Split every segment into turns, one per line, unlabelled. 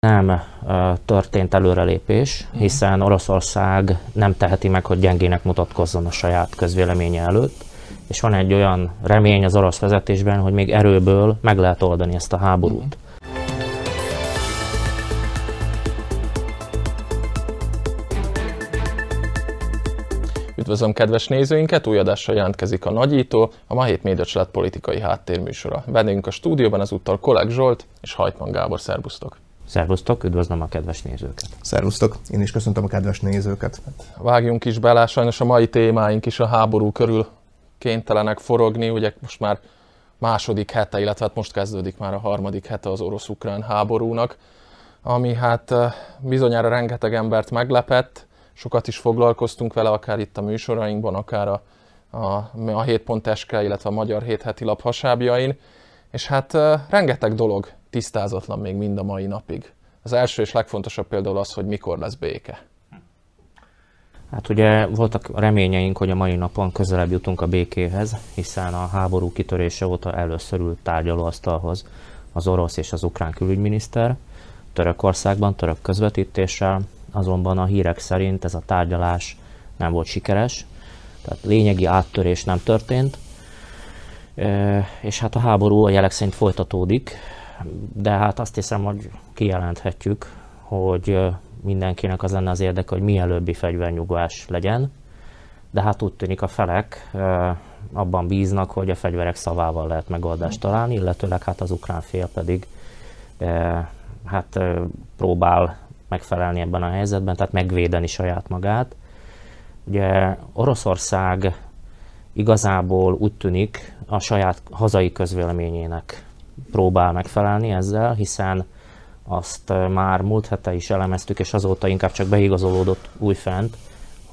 nem történt előrelépés, mhm. hiszen Oroszország nem teheti meg, hogy gyengének mutatkozzon a saját közvéleménye előtt, és van egy olyan remény az orosz vezetésben, hogy még erőből meg lehet oldani ezt a háborút. Mhm.
Üdvözlöm kedves nézőinket, új adással jelentkezik a Nagyító, a Ma Hét Média politikai háttérműsora. Vendégünk a stúdióban ezúttal Kolek Zsolt és Hajtman Gábor, szervusztok!
Szervusztok, üdvözlöm a kedves nézőket!
Szervusztok, én is köszöntöm a kedves nézőket!
Vágjunk is bele, sajnos a mai témáink is a háború körül kénytelenek forogni, ugye most már második hete, illetve hát most kezdődik már a harmadik hete az orosz-ukrán háborúnak, ami hát eh, bizonyára rengeteg embert meglepett, sokat is foglalkoztunk vele, akár itt a műsorainkban, akár a, a, a 7.sk, illetve a Magyar Hétheti Lap hasábjain, és hát uh, rengeteg dolog tisztázatlan még mind a mai napig. Az első és legfontosabb például az, hogy mikor lesz béke.
Hát ugye voltak reményeink, hogy a mai napon közelebb jutunk a békéhez, hiszen a háború kitörése óta először ült tárgyalóasztalhoz az orosz és az ukrán külügyminiszter, Törökországban, török közvetítéssel, azonban a hírek szerint ez a tárgyalás nem volt sikeres, tehát lényegi áttörés nem történt, és hát a háború a jelek szerint folytatódik, de hát azt hiszem, hogy kijelenthetjük, hogy mindenkinek az lenne az érdeke, hogy mielőbbi fegyvernyugvás legyen, de hát úgy tűnik a felek abban bíznak, hogy a fegyverek szavával lehet megoldást találni, illetőleg hát az ukrán fél pedig hát próbál megfelelni ebben a helyzetben, tehát megvédeni saját magát. Ugye Oroszország igazából úgy tűnik a saját hazai közvéleményének próbál megfelelni ezzel, hiszen azt már múlt hete is elemeztük, és azóta inkább csak beigazolódott újfent,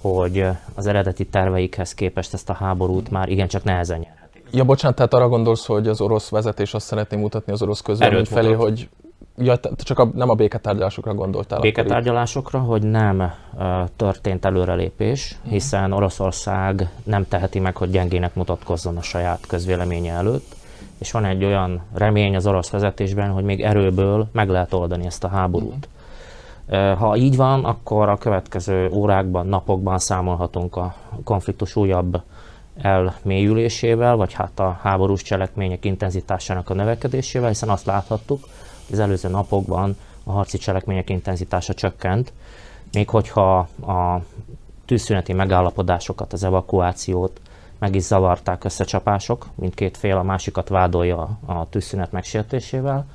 hogy az eredeti terveikhez képest ezt a háborút már igencsak nehezen nyerhetik.
Ja, bocsánat, tehát arra gondolsz, hogy az orosz vezetés azt szeretné mutatni az orosz közvélemény felé, hogy Ja, csak a, nem a béketárgyalásokra gondoltál.
Béketárgyalásokra, hogy nem uh, történt előrelépés, uh-huh. hiszen Oroszország nem teheti meg, hogy gyengének mutatkozzon a saját közvéleménye előtt, és van egy olyan remény az orosz vezetésben, hogy még erőből meg lehet oldani ezt a háborút. Uh-huh. Ha így van, akkor a következő órákban, napokban számolhatunk a konfliktus újabb elmélyülésével, vagy hát a háborús cselekmények intenzitásának a növekedésével, hiszen azt láthattuk, az előző napokban a harci cselekmények intenzitása csökkent, még hogyha a tűzszüneti megállapodásokat, az evakuációt meg is zavarták összecsapások, mindkét fél a másikat vádolja a tűzszünet megsértésével.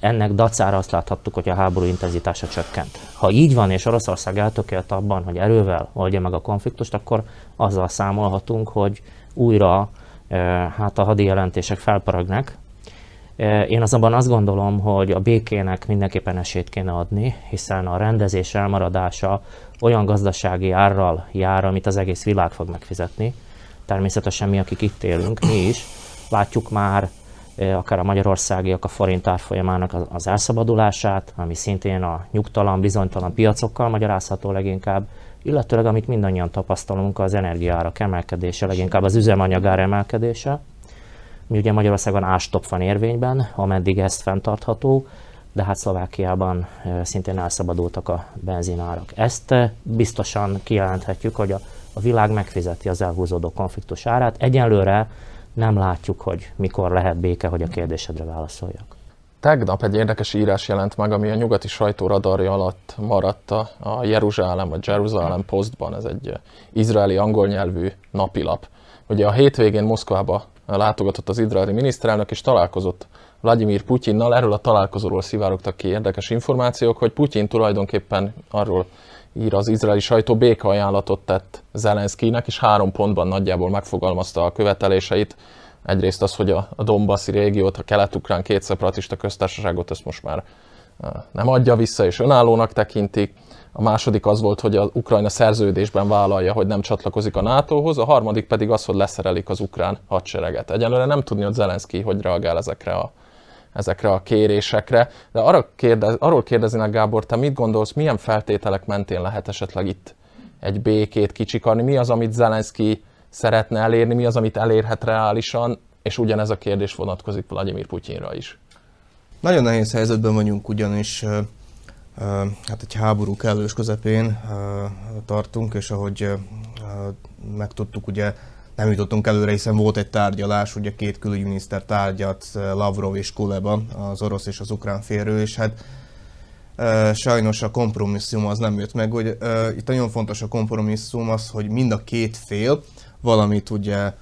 Ennek dacára azt láthattuk, hogy a háború intenzitása csökkent. Ha így van, és Oroszország eltökélt abban, hogy erővel oldja meg a konfliktust, akkor azzal számolhatunk, hogy újra hát a hadi jelentések felparagnak, én azonban azt gondolom, hogy a békének mindenképpen esélyt kéne adni, hiszen a rendezés elmaradása olyan gazdasági árral jár, amit az egész világ fog megfizetni. Természetesen mi, akik itt élünk, mi is látjuk már akár a magyarországiak a forint árfolyamának az elszabadulását, ami szintén a nyugtalan, bizonytalan piacokkal magyarázható leginkább, illetőleg amit mindannyian tapasztalunk, az energiárak emelkedése, leginkább az üzemanyagár emelkedése. Mi ugye Magyarországon ástop van érvényben, ameddig ezt fenntartható, de hát Szlovákiában szintén elszabadultak a benzinárak. Ezt biztosan kijelenthetjük, hogy a, a világ megfizeti az elhúzódó konfliktus árát. Egyenlőre nem látjuk, hogy mikor lehet béke, hogy a kérdésedre válaszoljak.
Tegnap egy érdekes írás jelent meg, ami a nyugati sajtó radarja alatt maradt a, Jeruzsálem, a Jerusalem Postban, ez egy izraeli angol nyelvű napilap. Ugye a hétvégén Moszkvába látogatott az izraeli miniszterelnök, és találkozott Vladimir Putyinnal. Erről a találkozóról szivárogtak ki érdekes információk, hogy Putyin tulajdonképpen arról ír az izraeli sajtó ajánlatot tett Zelenszkinek, és három pontban nagyjából megfogalmazta a követeléseit. Egyrészt az, hogy a Donbassi régiót, a kelet-ukrán két szeparatista köztársaságot ezt most már nem adja vissza és önállónak tekintik. A második az volt, hogy az Ukrajna szerződésben vállalja, hogy nem csatlakozik a NATO-hoz, a harmadik pedig az, hogy leszerelik az ukrán hadsereget. Egyelőre nem tudni, hogy Zelenszky hogy reagál ezekre a, ezekre a kérésekre, de arra kérdez, arról kérdezinek Gábor, te mit gondolsz, milyen feltételek mentén lehet esetleg itt egy békét kicsikarni, mi az, amit Zelenszky szeretne elérni, mi az, amit elérhet reálisan, és ugyanez a kérdés vonatkozik Vladimir Putyinra is.
Nagyon nehéz helyzetben vagyunk, ugyanis hát egy háború kellős közepén tartunk, és ahogy megtudtuk, ugye nem jutottunk előre, hiszen volt egy tárgyalás, ugye két külügyminiszter tárgyat, Lavrov és Kuleba, az orosz és az ukrán félről, és hát sajnos a kompromisszum az nem jött meg. Hogy, itt nagyon fontos a kompromisszum az, hogy mind a két fél valamit ugye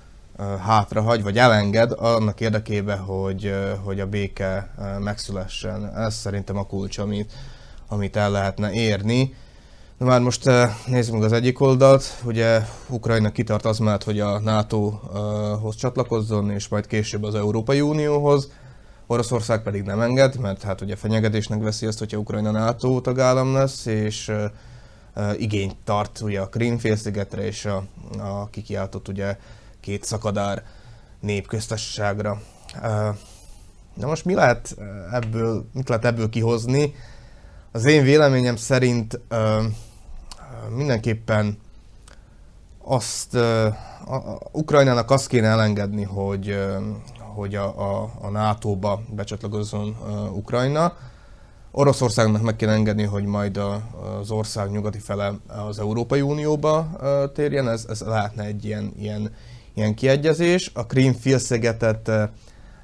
hátrahagy, vagy elenged annak érdekében, hogy, hogy a béke megszülessen. Ez szerintem a kulcs, amit, amit el lehetne érni. Na már most nézzük meg az egyik oldalt, ugye Ukrajna kitart az mellett, hogy a NATO-hoz csatlakozzon, és majd később az Európai Unióhoz. Oroszország pedig nem enged, mert hát ugye fenyegetésnek veszi azt, hogyha Ukrajna NATO tagállam lesz, és uh, igényt tart ugye a Krímfélszigetre és a, a kikiáltott ugye két szakadár népköztársaságra. Na most mi lehet ebből, mit lehet ebből kihozni? Az én véleményem szerint uh, mindenképpen azt uh, a, a, Ukrajnának azt kéne elengedni, hogy, uh, hogy a, a, a NATO-ba becsatlakozzon uh, Ukrajna. Oroszországnak meg kell engedni, hogy majd a, az ország nyugati fele az Európai Unióba uh, térjen, ez, ez lehetne egy ilyen, ilyen, ilyen kiegyezés. A Krím félszigetet,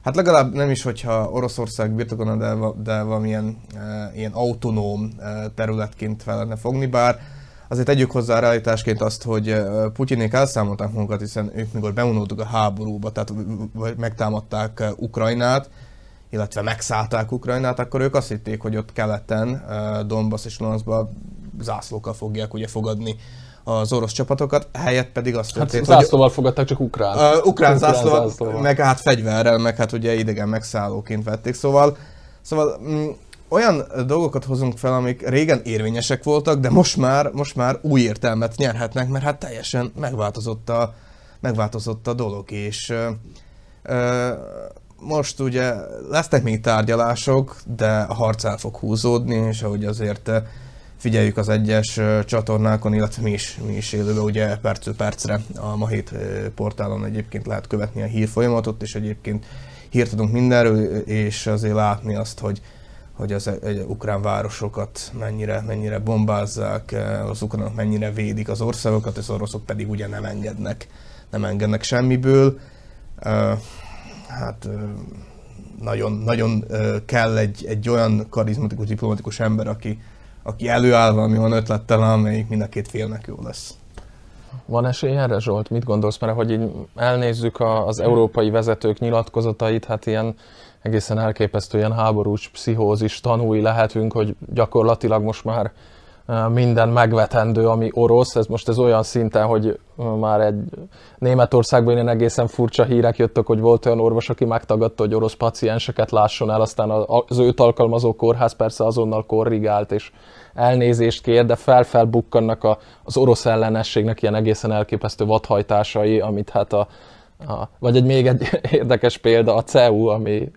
hát legalább nem is, hogyha Oroszország birtokolna, de, de valamilyen uh, ilyen autonóm uh, területként fel lehetne fogni, bár Azért tegyük hozzá a realitásként azt, hogy Putyinék elszámolták magukat, hiszen ők mikor bevonultak a háborúba, tehát megtámadták Ukrajnát, illetve megszállták Ukrajnát, akkor ők azt hitték, hogy ott keleten, Donbass és Luhanskban zászlókkal fogják ugye fogadni az orosz csapatokat, helyett pedig azt
hát történt, hát, zászlóval hogy... fogadták, csak ukrán.
Uh, ukrán, ukrán zászlóval, zászlóval, meg hát fegyverrel, meg hát ugye idegen megszállóként vették, szóval, szóval mm, olyan dolgokat hozunk fel, amik régen érvényesek voltak, de most már, most már új értelmet nyerhetnek, mert hát teljesen megváltozott a, megváltozott a dolog, és ö, ö, most ugye lesznek még tárgyalások, de a harc el fog húzódni, és ahogy azért figyeljük az egyes csatornákon, illetve mi is, mi is élőben ugye percről percre a Ma Hét portálon egyébként lehet követni a hírfolyamatot, és egyébként hírt tudunk mindenről, és azért látni azt, hogy hogy az ukrán városokat mennyire, mennyire bombázzák, az ukránok mennyire védik az országokat, az oroszok pedig ugye nem engednek, nem engednek semmiből. Hát nagyon, nagyon kell egy, egy olyan karizmatikus, diplomatikus ember, aki, aki előáll valami olyan ötlettel, amelyik mind a két félnek jó lesz.
Van esély erre, Zsolt? Mit gondolsz? Mert hogy így elnézzük az európai vezetők nyilatkozatait, hát ilyen egészen elképesztő ilyen háborús pszichózis tanúi lehetünk, hogy gyakorlatilag most már minden megvetendő, ami orosz. Ez most ez olyan szinten, hogy már egy Németországban ilyen egészen furcsa hírek jöttek, hogy volt olyan orvos, aki megtagadta, hogy orosz pacienseket lásson el, aztán az őt alkalmazó kórház persze azonnal korrigált, és elnézést kér, de felfelbukkannak az orosz ellenességnek ilyen egészen elképesztő vadhajtásai, amit hát a, a, vagy egy még egy érdekes példa, a CEU, ami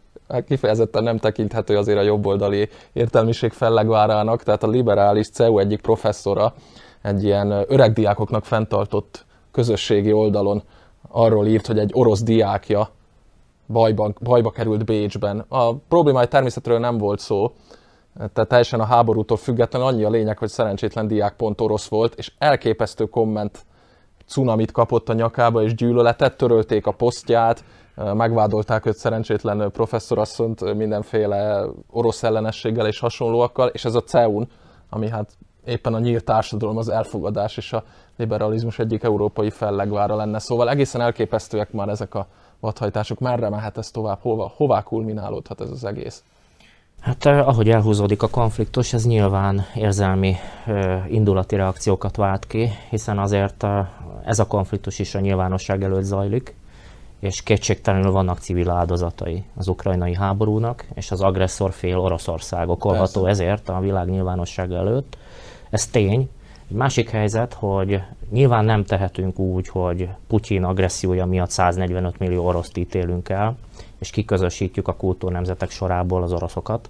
kifejezetten nem tekinthető azért a jobboldali értelmiség fellegvárának, tehát a liberális CEU egyik professzora egy ilyen öreg diákoknak fenntartott közösségi oldalon arról írt, hogy egy orosz diákja bajban, bajba került Bécsben. A problémája természetről nem volt szó, tehát teljesen a háborútól függetlenül annyi a lényeg, hogy szerencsétlen diák pont orosz volt, és elképesztő komment cunamit kapott a nyakába, és gyűlöletet, törölték a posztját, megvádolták őt szerencsétlen professzorasszont mindenféle orosz ellenességgel és hasonlóakkal, és ez a CEUN, ami hát éppen a nyílt társadalom, az elfogadás és a liberalizmus egyik európai fellegvára lenne. Szóval egészen elképesztőek már ezek a vadhajtások. Merre mehet ez tovább? Hova, hová kulminálódhat ez az egész?
Hát ahogy elhúzódik a konfliktus, ez nyilván érzelmi indulati reakciókat vált ki, hiszen azért ez a konfliktus is a nyilvánosság előtt zajlik, és kétségtelenül vannak civil áldozatai az ukrajnai háborúnak, és az agresszor fél Oroszország okolható Persze. ezért a világ nyilvánosság előtt. Ez tény. Egy másik helyzet, hogy nyilván nem tehetünk úgy, hogy Putyin agressziója miatt 145 millió oroszt ítélünk el, és kiközösítjük a kultúrnemzetek sorából az oroszokat.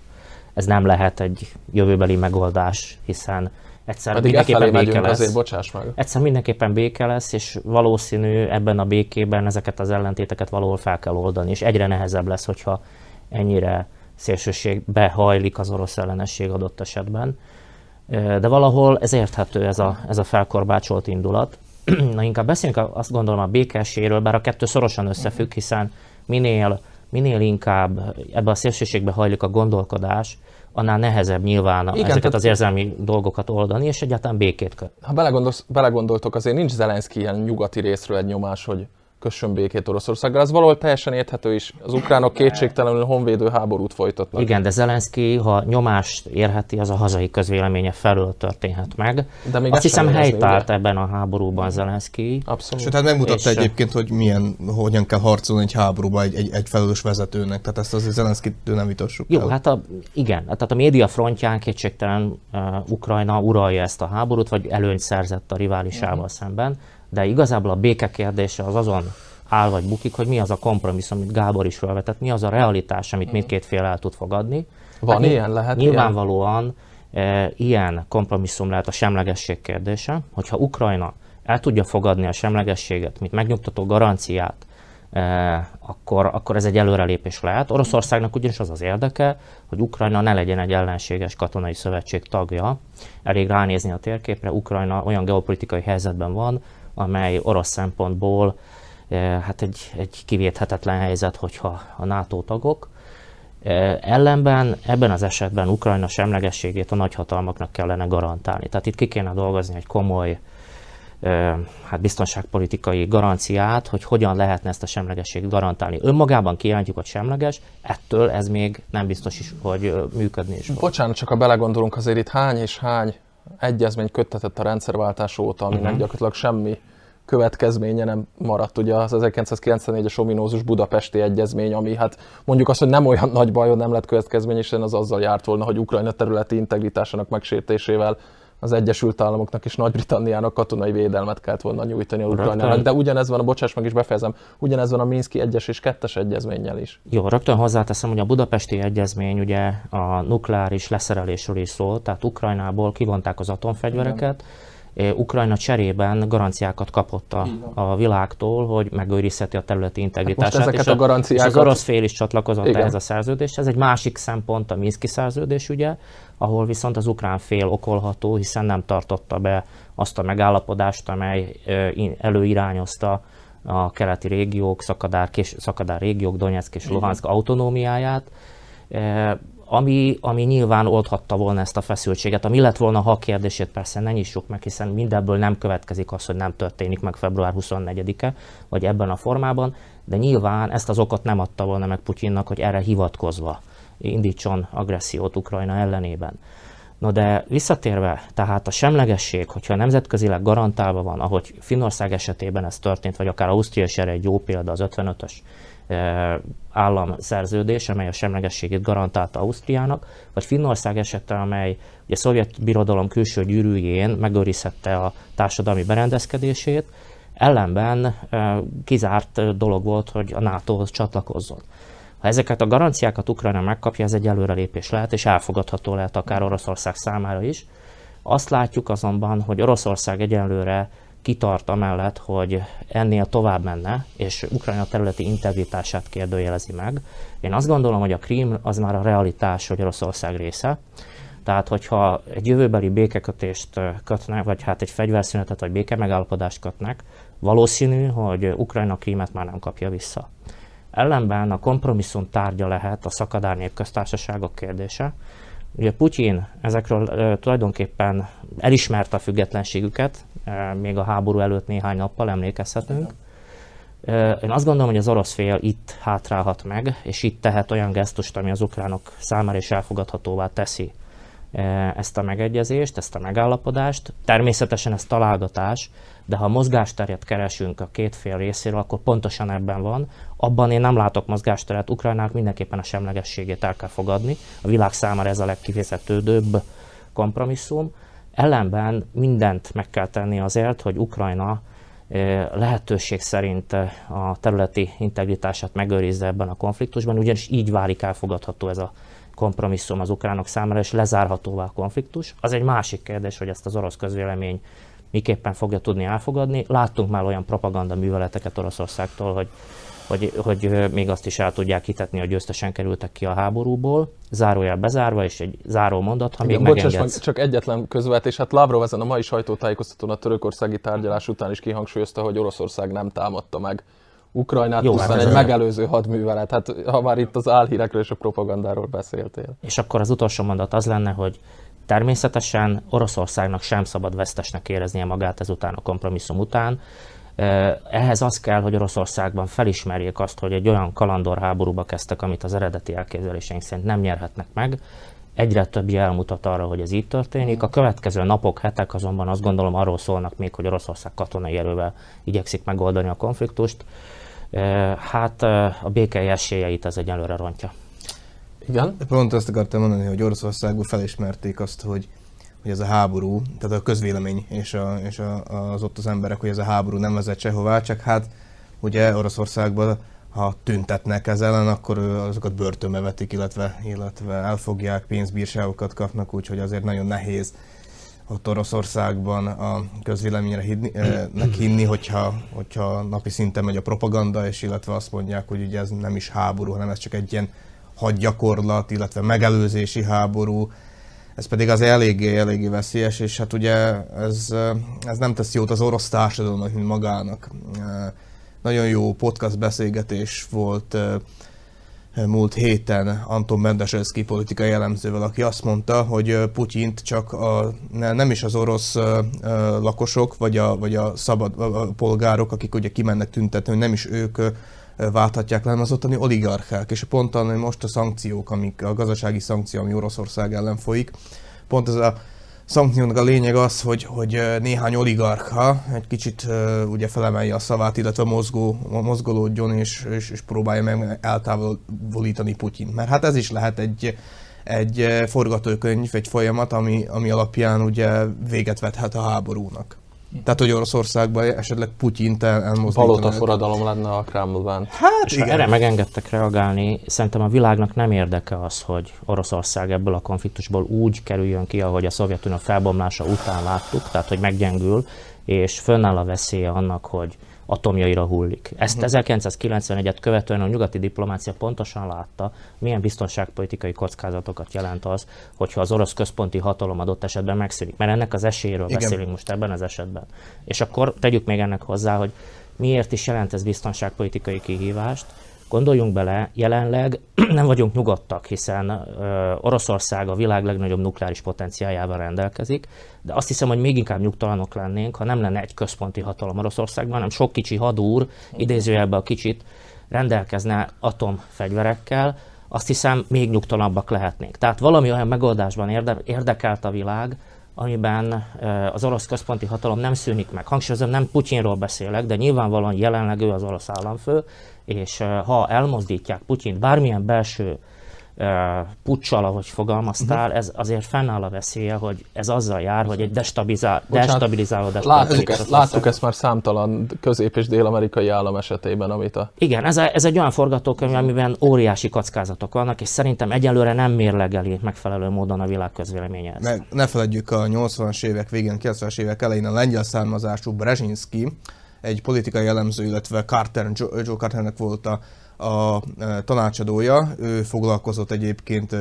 Ez nem lehet egy jövőbeli megoldás, hiszen egyszer
Pedig mindenképpen béke lesz. Azért, bocsáss meg.
Egyszer mindenképpen béke lesz, és valószínű ebben a békében ezeket az ellentéteket valahol fel kell oldani, és egyre nehezebb lesz, hogyha ennyire szélsőségbe hajlik az orosz ellenesség adott esetben. De valahol ez érthető, ez a, ez a felkorbácsolt indulat. Na inkább beszéljünk azt gondolom a békességről, bár a kettő szorosan összefügg, hiszen minél, minél inkább ebbe a szélsőségbe hajlik a gondolkodás, annál nehezebb nyilván Igen, ezeket tehát... az érzelmi dolgokat oldani, és egyáltalán békét köt.
Ha belegondoltok, azért nincs Zelenszky ilyen nyugati részről egy nyomás, hogy kössön békét Oroszországgal. Ez valahol teljesen érthető is. Az ukránok kétségtelenül honvédő háborút folytatnak.
Igen, de Zelenszky, ha nyomást érheti, az a hazai közvéleménye felől történhet meg. De még Azt hiszem helytált ebben a háborúban Zelenszky.
Abszolút. Sőt, hát megmutatta és egyébként, hogy milyen, hogyan kell harcolni egy háborúban egy, egy, egy felelős vezetőnek. Tehát ezt az Zelenszky nem vitassuk
Jó, el. hát a, igen, tehát a média frontján kétségtelen uh, Ukrajna uralja ezt a háborút, vagy előnyt szerzett a riválisával uh-huh. szemben de igazából a béke kérdése az azon áll vagy bukik, hogy mi az a kompromisszum, amit Gábor is felvetett, mi az a realitás, amit mindkét fél el tud fogadni.
Van hát ilyen, lehet
Nyilvánvalóan ilyen? E, ilyen kompromisszum lehet a semlegesség kérdése, hogyha Ukrajna el tudja fogadni a semlegességet, mint megnyugtató garanciát, e, akkor, akkor ez egy előrelépés lehet. Oroszországnak ugyanis az az érdeke, hogy Ukrajna ne legyen egy ellenséges katonai szövetség tagja. Elég ránézni a térképre, Ukrajna olyan geopolitikai helyzetben van, amely orosz szempontból eh, hát egy, egy kivéthetetlen helyzet, hogyha a NATO tagok. Eh, ellenben ebben az esetben Ukrajna semlegességét a nagyhatalmaknak kellene garantálni. Tehát itt ki kéne dolgozni egy komoly eh, hát biztonságpolitikai garanciát, hogy hogyan lehetne ezt a semlegességet garantálni. Önmagában kijelentjük, hogy semleges, ettől ez még nem biztos is, hogy működni is.
Bocsánat, csak ha belegondolunk, azért itt hány és hány egyezmény köttetett a rendszerváltás óta, aminek uh-huh. gyakorlatilag semmi következménye nem maradt. Ugye az 1994-es ominózus budapesti egyezmény, ami hát mondjuk azt, hogy nem olyan nagy baj, hogy nem lett következmény, és az azzal járt volna, hogy Ukrajna területi integritásának megsértésével az Egyesült Államoknak és Nagy-Britanniának katonai védelmet kellett volna nyújtani a Ukrajnának. De ugyanez van, a bocsáss meg is befejezem, ugyanez van a Minszki 1-es és 2-es egyezménnyel is.
Jó, rögtön hozzáteszem, hogy a budapesti egyezmény ugye a nukleáris leszerelésről is szól, tehát Ukrajnából kivonták az atomfegyvereket, Igen Ukrajna cserében garanciákat kapott a, a világtól, hogy megőrizheti a területi integritását. Hát
ezeket és a, garanciákat...
és az orosz fél is csatlakozott Igen. ehhez a szerződéshez. Ez egy másik szempont a Minszki szerződés, ugye, ahol viszont az ukrán fél okolható, hiszen nem tartotta be azt a megállapodást, amely előirányozta a keleti régiók, szakadár, kés, szakadár régiók, Donetsk és Luhansk autonómiáját ami, ami nyilván oldhatta volna ezt a feszültséget. Ami lett volna, ha a kérdését persze ne nyissuk meg, hiszen mindebből nem következik az, hogy nem történik meg február 24-e, vagy ebben a formában, de nyilván ezt az okot nem adta volna meg Putyinnak, hogy erre hivatkozva indítson agressziót Ukrajna ellenében. No de visszatérve, tehát a semlegesség, hogyha nemzetközileg garantálva van, ahogy Finnország esetében ez történt, vagy akár Ausztria is erre egy jó példa, az 55-ös államszerződés, amely a semlegességét garantálta Ausztriának, vagy Finnország esete, amely ugye a szovjet birodalom külső gyűrűjén megőrizhette a társadalmi berendezkedését, ellenben kizárt dolog volt, hogy a NATO-hoz csatlakozzon. Ha ezeket a garanciákat Ukrajna megkapja, ez egy előrelépés lehet, és elfogadható lehet akár Oroszország számára is. Azt látjuk azonban, hogy Oroszország egyenlőre kitart amellett, hogy ennél tovább menne, és Ukrajna területi integritását kérdőjelezi meg. Én azt gondolom, hogy a Krím az már a realitás, hogy Oroszország része. Tehát, hogyha egy jövőbeli békekötést kötnek, vagy hát egy fegyverszünetet, vagy békemegállapodást kötnek, valószínű, hogy Ukrajna Krímet már nem kapja vissza. Ellenben a kompromisszum tárgya lehet a szakadár népköztársaságok kérdése, Ugye Putyin ezekről e, tulajdonképpen elismerte a függetlenségüket, e, még a háború előtt néhány nappal emlékezhetünk. E, én azt gondolom, hogy az orosz fél itt hátrálhat meg, és itt tehet olyan gesztust, ami az ukránok számára is elfogadhatóvá teszi ezt a megegyezést, ezt a megállapodást. Természetesen ez találgatás, de ha mozgásteret keresünk a két fél részéről, akkor pontosan ebben van. Abban én nem látok mozgásteret, Ukrajnának mindenképpen a semlegességét el kell fogadni. A világ számára ez a legkifizetődőbb kompromisszum. Ellenben mindent meg kell tenni azért, hogy Ukrajna lehetőség szerint a területi integritását megőrizze ebben a konfliktusban, ugyanis így válik elfogadható ez a kompromisszum az ukránok számára, és lezárhatóvá a konfliktus. Az egy másik kérdés, hogy ezt az orosz közvélemény miképpen fogja tudni elfogadni. Láttunk már olyan propaganda műveleteket Oroszországtól, hogy hogy, hogy még azt is el tudják hitetni, hogy győztesen kerültek ki a háborúból. Zárójel bezárva, és egy záró mondat, ha Igen, még bocsáss, megengedsz.
csak egyetlen közvetés. Hát Lavrov ezen a mai sajtótájékoztatón a törökországi tárgyalás után is kihangsúlyozta, hogy Oroszország nem támadta meg Ukrajnát, Jó, pusztán egy megelőző hadművelet. Hát ha már itt az álhírekről és a propagandáról beszéltél.
És akkor az utolsó mondat az lenne, hogy természetesen Oroszországnak sem szabad vesztesnek éreznie magát ezután a kompromisszum után. Ehhez az kell, hogy Oroszországban felismerjék azt, hogy egy olyan kalandorháborúba kezdtek, amit az eredeti elképzeléseink szerint nem nyerhetnek meg. Egyre több jel mutat arra, hogy ez így történik. A következő napok, hetek azonban azt gondolom arról szólnak még, hogy Oroszország katonai erővel igyekszik megoldani a konfliktust. Hát a békei esélyeit ez egyelőre rontja.
Igen? Pont ezt akartam mondani, hogy Oroszországban felismerték azt, hogy, hogy ez a háború, tehát a közvélemény és, a, és a, az ott az emberek, hogy ez a háború nem vezet sehová, csak hát ugye Oroszországban ha tüntetnek ez ellen, akkor azokat börtönbe vetik, illetve, illetve elfogják, pénzbírságokat kapnak, úgyhogy azért nagyon nehéz ott Oroszországban a közvéleményre hinni, eh, hinni hogyha, hogyha napi szinten megy a propaganda, és illetve azt mondják, hogy ugye ez nem is háború, hanem ez csak egy ilyen hadgyakorlat, illetve megelőzési háború, ez pedig az eléggé, eléggé veszélyes, és hát ugye ez, eh, ez nem tesz jót az orosz társadalomnak, mint magának. Eh, nagyon jó podcast beszélgetés volt múlt héten Anton Mendesevszki politikai elemzővel, aki azt mondta, hogy Putyint csak a, nem is az orosz lakosok, vagy a, vagy a szabad a polgárok, akik ugye kimennek tüntetni, nem is ők válthatják le, hanem az ottani oligarchák. És pont most a szankciók, amik a gazdasági szankció, ami Oroszország ellen folyik, pont ez a szankciónak a lényeg az, hogy, hogy néhány oligarcha egy kicsit ugye felemelje a szavát, illetve mozgó, mozgolódjon és, és, és próbálja meg eltávolítani Putyin. Mert hát ez is lehet egy, egy forgatókönyv, egy folyamat, ami, ami alapján ugye véget vethet a háborúnak. Tehát, hogy Oroszországban esetleg Putyint elmozdítanak.
Palota forradalom lenne a Kremlben.
Hát És igen. erre megengedtek reagálni, szerintem a világnak nem érdeke az, hogy Oroszország ebből a konfliktusból úgy kerüljön ki, ahogy a Szovjetunió felbomlása után láttuk, tehát hogy meggyengül, és fönnáll a veszélye annak, hogy atomjaira hullik. Ezt uh-huh. Mhm. 1991-et követően a nyugati diplomácia pontosan látta, milyen biztonságpolitikai kockázatokat jelent az, hogyha az orosz központi hatalom adott esetben megszűnik. Mert ennek az esélyéről Igen. beszélünk most ebben az esetben. És akkor tegyük még ennek hozzá, hogy miért is jelent ez biztonságpolitikai kihívást, Gondoljunk bele, jelenleg nem vagyunk nyugodtak, hiszen Oroszország a világ legnagyobb nukleáris potenciájával rendelkezik, de azt hiszem, hogy még inkább nyugtalanok lennénk, ha nem lenne egy központi hatalom Oroszországban, hanem sok kicsi hadúr, idézőjelben a kicsit, rendelkezne atomfegyverekkel, azt hiszem még nyugtalanabbak lehetnénk. Tehát valami olyan megoldásban érde, érdekelt a világ, amiben az orosz központi hatalom nem szűnik meg. Hangsúlyozom, nem Putyinról beszélek, de nyilvánvalóan jelenleg ő az orosz államfő, és ha elmozdítják Putyint bármilyen belső puccsal, ahogy fogalmaztál, uh-huh. ez azért fennáll a veszélye, hogy ez azzal jár, hogy egy destabilizál, destabilizálódás.
Láttuk, ezt, láttuk ezt már számtalan közép- és dél-amerikai állam esetében, amit a...
Igen, ez, a, ez egy olyan forgatókönyv, amiben óriási kockázatok vannak, és szerintem egyelőre nem mérlegeli megfelelő módon a világ közvéleménye
ezt. Ne, ne feledjük a 80-as évek végén, 90-as évek elején a lengyel származású Brzezinski, egy politikai elemző, illetve Carter, Joe, Joe Carternek volt a a tanácsadója, ő foglalkozott egyébként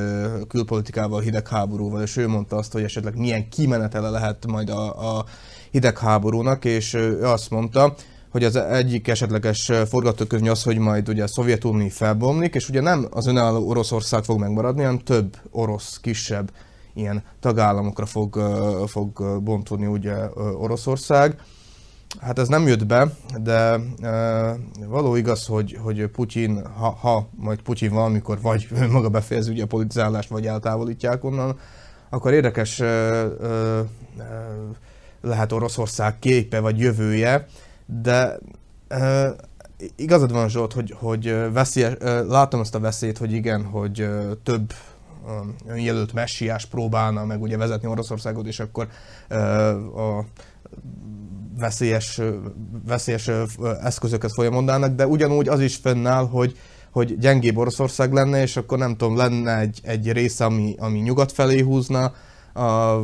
külpolitikával, hidegháborúval, és ő mondta azt, hogy esetleg milyen kimenetele lehet majd a, a hidegháborúnak, és ő azt mondta, hogy az egyik esetleges forgatókönyv az, hogy majd ugye a Szovjetunió felbomlik, és ugye nem az önálló Oroszország fog megmaradni, hanem több orosz, kisebb ilyen tagállamokra fog, fog bontódni ugye Oroszország Hát ez nem jött be, de e, való igaz, hogy, hogy Putyin, ha, ha majd Putyin valamikor vagy maga befejezi ugye a politizálást, vagy eltávolítják onnan, akkor érdekes e, e, lehet Oroszország képe vagy jövője, de e, igazad van Zsolt, hogy, hogy veszélyes, látom azt a veszélyt, hogy igen, hogy több önjelölt messiás próbálna meg ugye vezetni Oroszországot, és akkor a veszélyes, veszélyes eszközöket folyamondának, de ugyanúgy az is fennáll, hogy, hogy gyengébb Oroszország lenne, és akkor nem tudom, lenne egy, egy része, ami, ami nyugat felé húzna, a,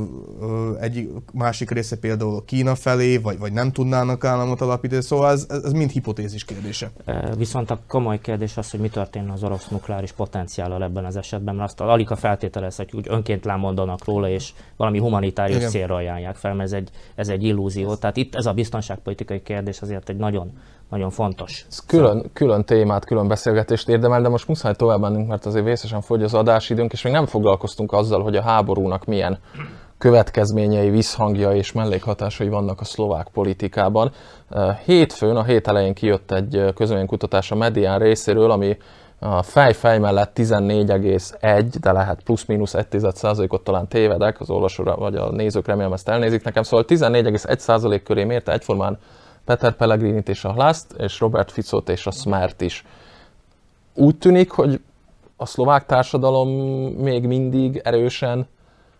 egyik másik része például Kína felé, vagy, vagy nem tudnának államot alapítani, szóval ez, ez mind hipotézis kérdése.
Viszont a komoly kérdés az, hogy mi történne az orosz nukleáris potenciállal ebben az esetben, mert azt alig a feltételezhet, hogy önként lámondanak róla, és valami humanitárius célra ajánlják fel, mert ez egy, ez egy illúzió. Tehát itt ez a biztonságpolitikai kérdés azért egy nagyon nagyon fontos.
Ez külön, külön témát, külön beszélgetést érdemel, de most muszáj tovább mennünk, mert azért vészesen fogy az adásidőnk, és még nem foglalkoztunk azzal, hogy a háborúnak milyen következményei, visszhangja és mellékhatásai vannak a szlovák politikában. Hétfőn, a hét elején kijött egy közönkutatás a Medián részéről, ami a fej-fej mellett 14,1, de lehet plusz-minusz 1% ot talán tévedek, az olvasóra vagy a nézők remélem ezt elnézik nekem, szóval 14,1% köré mérte egyformán Peter Pellegrinit és a Hlászt, és Robert Ficot és a Smert is. Úgy tűnik, hogy a szlovák társadalom még mindig erősen,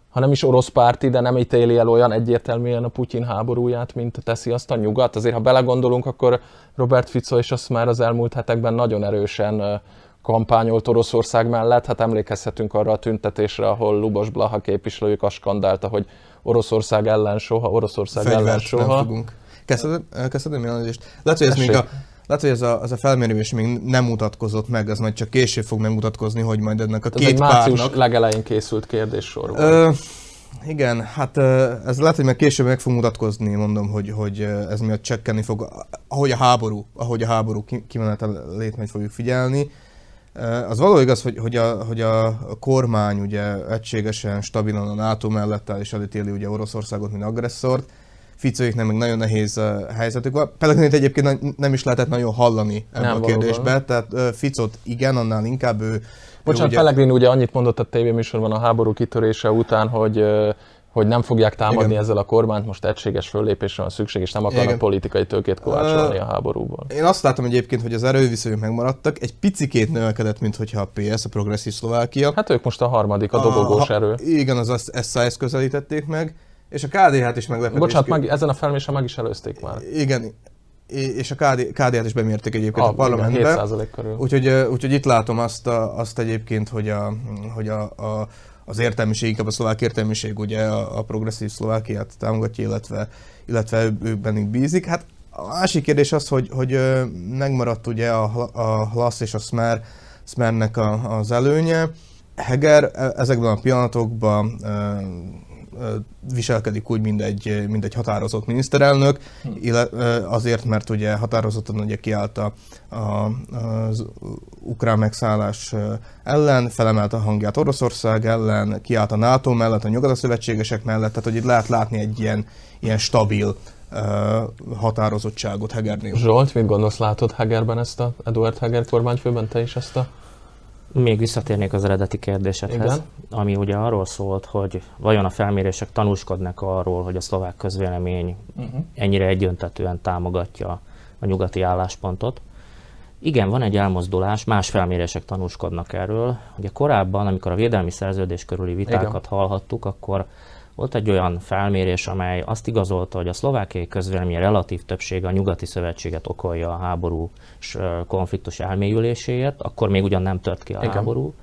ha nem is orosz párti, de nem ítéli el olyan egyértelműen a Putyin háborúját, mint teszi azt a nyugat. Azért, ha belegondolunk, akkor Robert Fico és a Smer az elmúlt hetekben nagyon erősen kampányolt Oroszország mellett. Hát emlékezhetünk arra a tüntetésre, ahol Lubos Blaha képviselőjük azt skandálta, hogy Oroszország ellen soha, Oroszország
Fegyvert
ellen soha. Nem
fogunk. Kezdhetem elnézést? Lehet, hogy ez még a, lehet, hogy ez a, ez a felmérés még nem mutatkozott meg, ez majd csak később fog megmutatkozni, hogy majd ennek a ez két egy március párnak...
legelején készült kérdéssor Ö,
igen, hát ez lehet, hogy meg később meg fog mutatkozni, mondom, hogy, hogy ez miatt csekkenni fog, ahogy a háború, ahogy a háború kimenetelét majd fogjuk figyelni. Az való igaz, hogy, hogy, a, hogy a kormány ugye egységesen, stabilan a NATO mellett áll és elítéli ugye Oroszországot, mint agresszort, Ficóiknek meg nagyon nehéz uh, helyzetük van. Pellegrinit egyébként nem is lehetett nagyon hallani ebben a kérdésbe, tehát uh, Ficot igen, annál inkább ő...
Bocsánat, ugye... Pellegrini ugye annyit mondott a tévéműsorban a háború kitörése után, hogy uh, hogy nem fogják támadni Igen. ezzel a kormányt, most egységes föllépésre van szükség, és nem akarnak Igen. politikai tőkét kovácsolni a háborúból.
Én azt látom egyébként, hogy az erőviszonyok megmaradtak, egy picikét növekedett, mint hogyha a PS, a Progresszív Szlovákia.
Hát ők most a harmadik, a dobogós erő.
Igen, az SZSZ közelítették meg. És a KDH-t is meglepetés.
Bocsánat, meg, ezen a felmérésen meg is előzték már.
Igen, és a KD, KDH-t is bemérték egyébként a, a parlamentben. 7% körül. Úgyhogy, úgyhogy itt látom azt, a, azt egyébként, hogy, a, hogy a, a, az értelmiség, inkább a szlovák értelmiség ugye a, a progresszív Szlovákiát támogatja, illetve, illetve ő, bennük bízik. Hát a másik kérdés az, hogy, hogy megmaradt ugye a, a Hlasz és a Smer, Smernek a, az előnye. Heger e, ezekben a pillanatokban viselkedik úgy, mint egy, mint egy határozott miniszterelnök, hm. azért, mert ugye határozottan ugye kiállt a, az ukrán megszállás ellen, felemelt a hangját Oroszország ellen, kiállt a NATO mellett, a nyugat szövetségesek mellett, tehát hogy itt lehet látni egy ilyen, ilyen stabil határozottságot Hegernél.
Zsolt, mit gondolsz, látod Hegerben ezt a Eduard Heger kormányfőben, te is ezt a
még visszatérnék az eredeti kérdésedhez, Igen. ami ugye arról szólt, hogy vajon a felmérések tanúskodnak arról, hogy a szlovák közvélemény uh-huh. ennyire egyöntetően támogatja a nyugati álláspontot. Igen, van egy elmozdulás, más felmérések tanúskodnak erről. Ugye korábban, amikor a védelmi szerződés körüli vitákat Igen. hallhattuk, akkor volt egy olyan felmérés, amely azt igazolta, hogy a szlovákiai közvélemény relatív többsége a nyugati szövetséget okolja a háború konfliktus elmélyüléséért, akkor még ugyan nem tört ki a Igen. háború.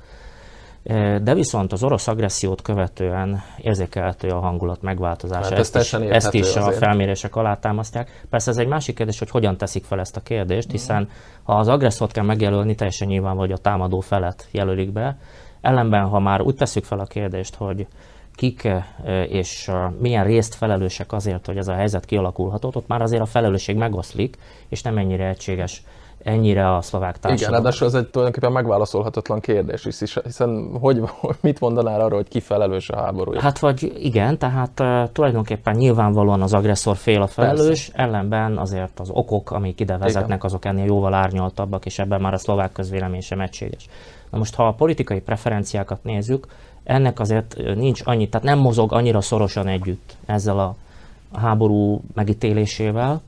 De viszont az orosz agressziót követően érzékelhető a hangulat megváltozása. Hát ezt, ezt, is, ezt is a felmérések alátámasztják. Persze ez egy másik kérdés, hogy hogyan teszik fel ezt a kérdést, hiszen ha az agresszort kell megjelölni, teljesen nyilván, hogy a támadó felet jelölik be. Ellenben, ha már úgy tesszük fel a kérdést, hogy kik és milyen részt felelősek azért, hogy ez a helyzet kialakulhatott, ott már azért a felelősség megoszlik, és nem ennyire egységes ennyire a szlovák társadalom.
Igen, ráadásul ez egy tulajdonképpen megválaszolhatatlan kérdés, hiszen hogy, mit mondanál arra, hogy ki felelős a háborúja?
Hát vagy igen, tehát uh, tulajdonképpen nyilvánvalóan az agresszor fél a felelős, Persze. ellenben azért az okok, amik ide vezetnek, azok ennél jóval árnyaltabbak, és ebben már a szlovák közvélemény sem egységes. Na most, ha a politikai preferenciákat nézzük, ennek azért nincs annyi, tehát nem mozog annyira szorosan együtt ezzel a, háború megítélésével.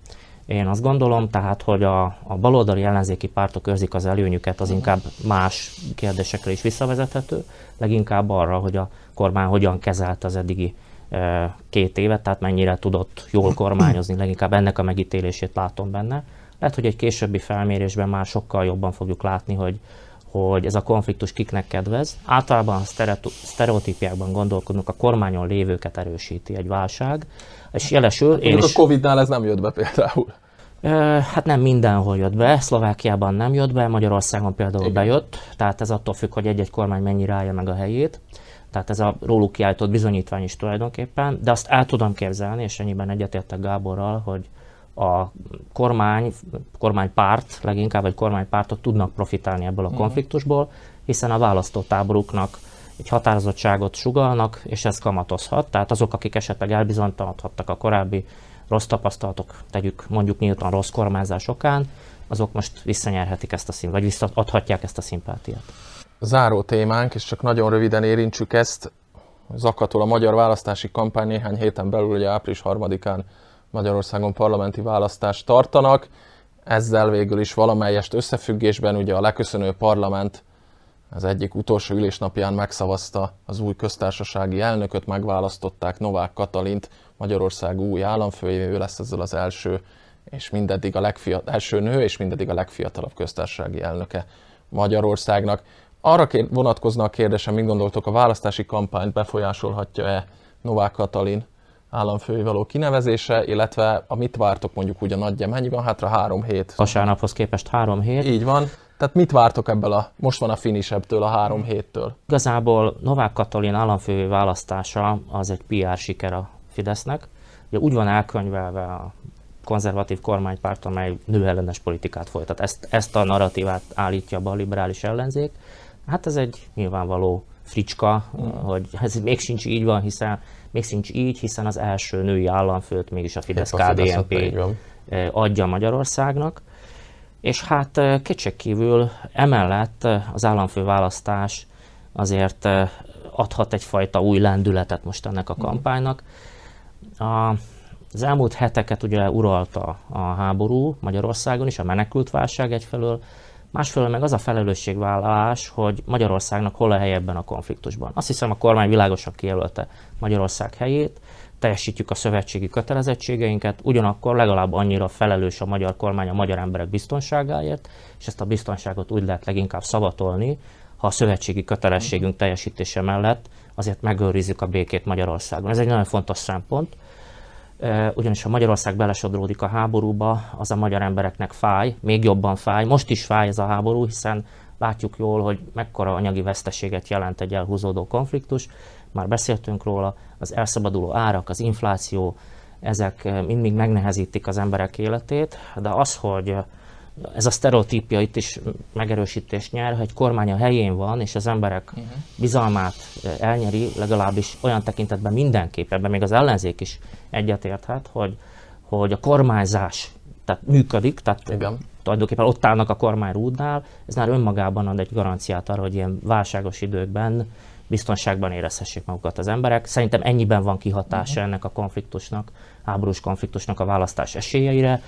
Én azt gondolom, tehát, hogy a, a baloldali ellenzéki pártok őrzik az előnyüket, az inkább más kérdésekre is visszavezethető, leginkább arra, hogy a kormány hogyan kezelte az eddigi e, két évet, tehát mennyire tudott jól kormányozni, leginkább ennek a megítélését látom benne. Lehet, hogy egy későbbi felmérésben már sokkal jobban fogjuk látni, hogy hogy ez a konfliktus kiknek kedvez. Általában a sztereotípiákban gondolkodunk, a kormányon lévőket erősíti egy válság, és jelesül...
Én is... a Covid-nál ez nem jött be például.
Hát nem mindenhol jött be, Szlovákiában nem jött be, Magyarországon például Igen. bejött, tehát ez attól függ, hogy egy-egy kormány mennyire állja meg a helyét. Tehát ez a róluk kiállított bizonyítvány is tulajdonképpen, de azt el tudom képzelni, és ennyiben egyetértek Gáborral, hogy a kormány, kormánypárt, leginkább egy kormánypártok tudnak profitálni ebből a mhm. konfliktusból, hiszen a választótáboruknak egy határozottságot sugalnak, és ez kamatozhat. Tehát azok, akik esetleg elbizonytalanodhattak a korábbi rossz tapasztalatok, tegyük mondjuk nyíltan rossz kormányzás okán, azok most visszanyerhetik ezt a szín, vagy visszaadhatják ezt a szimpátiát.
Záró témánk, és csak nagyon röviden érintsük ezt, zakatol a magyar választási kampány néhány héten belül, ugye április 3-án Magyarországon parlamenti választást tartanak. Ezzel végül is valamelyest összefüggésben ugye a leköszönő parlament az egyik utolsó ülésnapján megszavazta az új köztársasági elnököt, megválasztották Novák Katalint, Magyarország új államfőjévé, ő lesz ezzel az első, és mindeddig a legfiat, első nő, és mindeddig a legfiatalabb köztársasági elnöke Magyarországnak. Arra vonatkozna a kérdésem, mit gondoltok, a választási kampányt befolyásolhatja-e Novák Katalin államfői való kinevezése, illetve a mit vártok mondjuk úgy a nagyja, mennyi van hátra? Három hét.
Vasárnaphoz képest három hét.
Így van. Tehát mit vártok ebből a, most van a finisebbtől, a három héttől?
Igazából Novák Katalin államfői választása az egy PR siker a Fidesznek. Ugye úgy van elkönyvelve a konzervatív kormánypárt, amely nőellenes politikát folytat. Ezt, ezt a narratívát állítja be a liberális ellenzék. Hát ez egy nyilvánvaló fricska, mm. hogy ez még sincs így van, hiszen még sincs így, hiszen az első női államfőt mégis a Fidesz-KDNP adja Magyarországnak. És hát kétségkívül emellett az államfőválasztás azért adhat egyfajta új lendületet most ennek a mhm. kampánynak. A, az elmúlt heteket ugye uralta a háború Magyarországon is, a menekültválság egyfelől, másfelől meg az a felelősségvállalás, hogy Magyarországnak hol a helye ebben a konfliktusban. Azt hiszem a kormány világosan kijelölte Magyarország helyét, teljesítjük a szövetségi kötelezettségeinket, ugyanakkor legalább annyira felelős a magyar kormány a magyar emberek biztonságáért, és ezt a biztonságot úgy lehet leginkább szavatolni, ha a szövetségi kötelességünk teljesítése mellett azért megőrizzük a békét Magyarországon. Ez egy nagyon fontos szempont, ugyanis ha Magyarország belesodródik a háborúba, az a magyar embereknek fáj, még jobban fáj. Most is fáj ez a háború, hiszen látjuk jól, hogy mekkora anyagi veszteséget jelent egy elhúzódó konfliktus. Már beszéltünk róla, az elszabaduló árak, az infláció, ezek mind-mind megnehezítik az emberek életét, de az, hogy ez a sztereotípia itt is megerősítést nyer, hogy kormány a helyén van, és az emberek uh-huh. bizalmát elnyeri, legalábbis olyan tekintetben mindenképp, ebben még az ellenzék is egyetérthet, hogy, hogy a kormányzás tehát működik, tehát Igen. tulajdonképpen ott állnak a kormány rúdnál, ez már önmagában ad egy garanciát arra, hogy ilyen válságos időkben biztonságban érezhessék magukat az emberek. Szerintem ennyiben van kihatása uh-huh. ennek a konfliktusnak, háborús konfliktusnak a választás esélyeire.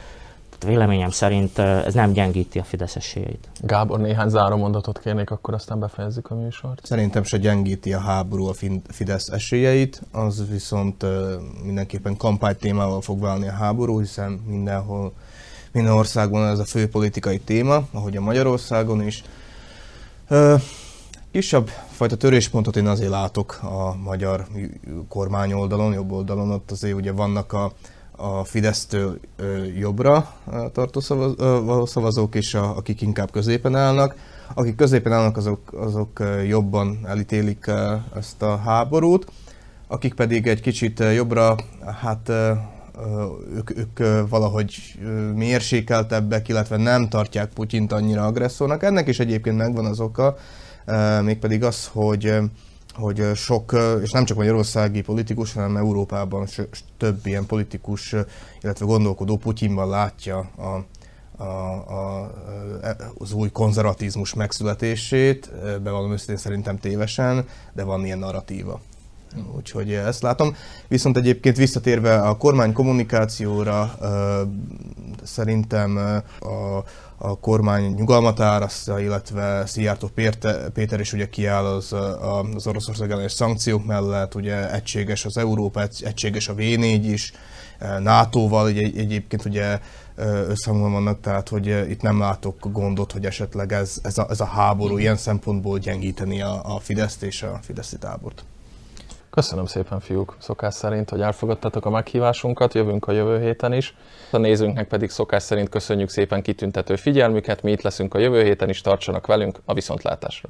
Véleményem szerint ez nem gyengíti a Fidesz esélyeit.
Gábor, néhány záró mondatot kérnék, akkor aztán befejezzük a műsort.
Szerintem se gyengíti a háború a Fidesz esélyeit, az viszont mindenképpen kampánytémával fog válni a háború, hiszen mindenhol, minden országban ez a fő politikai téma, ahogy a Magyarországon is. Kisebb fajta töréspontot én azért látok a magyar kormány oldalon, jobb oldalon, ott azért ugye vannak a a Fidesztől jobbra tartó szavazók, és a, akik inkább középen állnak. Akik középen állnak, azok, azok jobban elítélik ezt a háborút, akik pedig egy kicsit jobbra, hát ők, ők valahogy mérsékeltebbek, illetve nem tartják Putyint annyira agresszornak. Ennek is egyébként megvan az oka, mégpedig az, hogy hogy sok, és nem csak magyarországi politikus, hanem Európában több ilyen politikus, illetve gondolkodó Putyinban látja a, a, a, e, az új konzervatizmus megszületését, bevallom őszintén szerintem tévesen, de van ilyen narratíva. Úgyhogy ezt látom. Viszont egyébként visszatérve a kormány kommunikációra, szerintem a, a kormány nyugalmat árasztja, illetve Szijjártó Péter is ugye kiáll az, az Oroszország ellenes szankciók mellett, ugye egységes az Európa, egységes a V4 is, NATO-val egy, egyébként ugye összhangban vannak, tehát hogy itt nem látok gondot, hogy esetleg ez, ez, a, ez a háború ilyen szempontból gyengíteni a, a Fideszt és a Fideszi tábort.
Köszönöm szépen, fiúk, szokás szerint, hogy elfogadtatok a meghívásunkat, jövünk a jövő héten is. A nézőnknek pedig szokás szerint köszönjük szépen kitüntető figyelmüket, mi itt leszünk a jövő héten is, tartsanak velünk a viszontlátásra.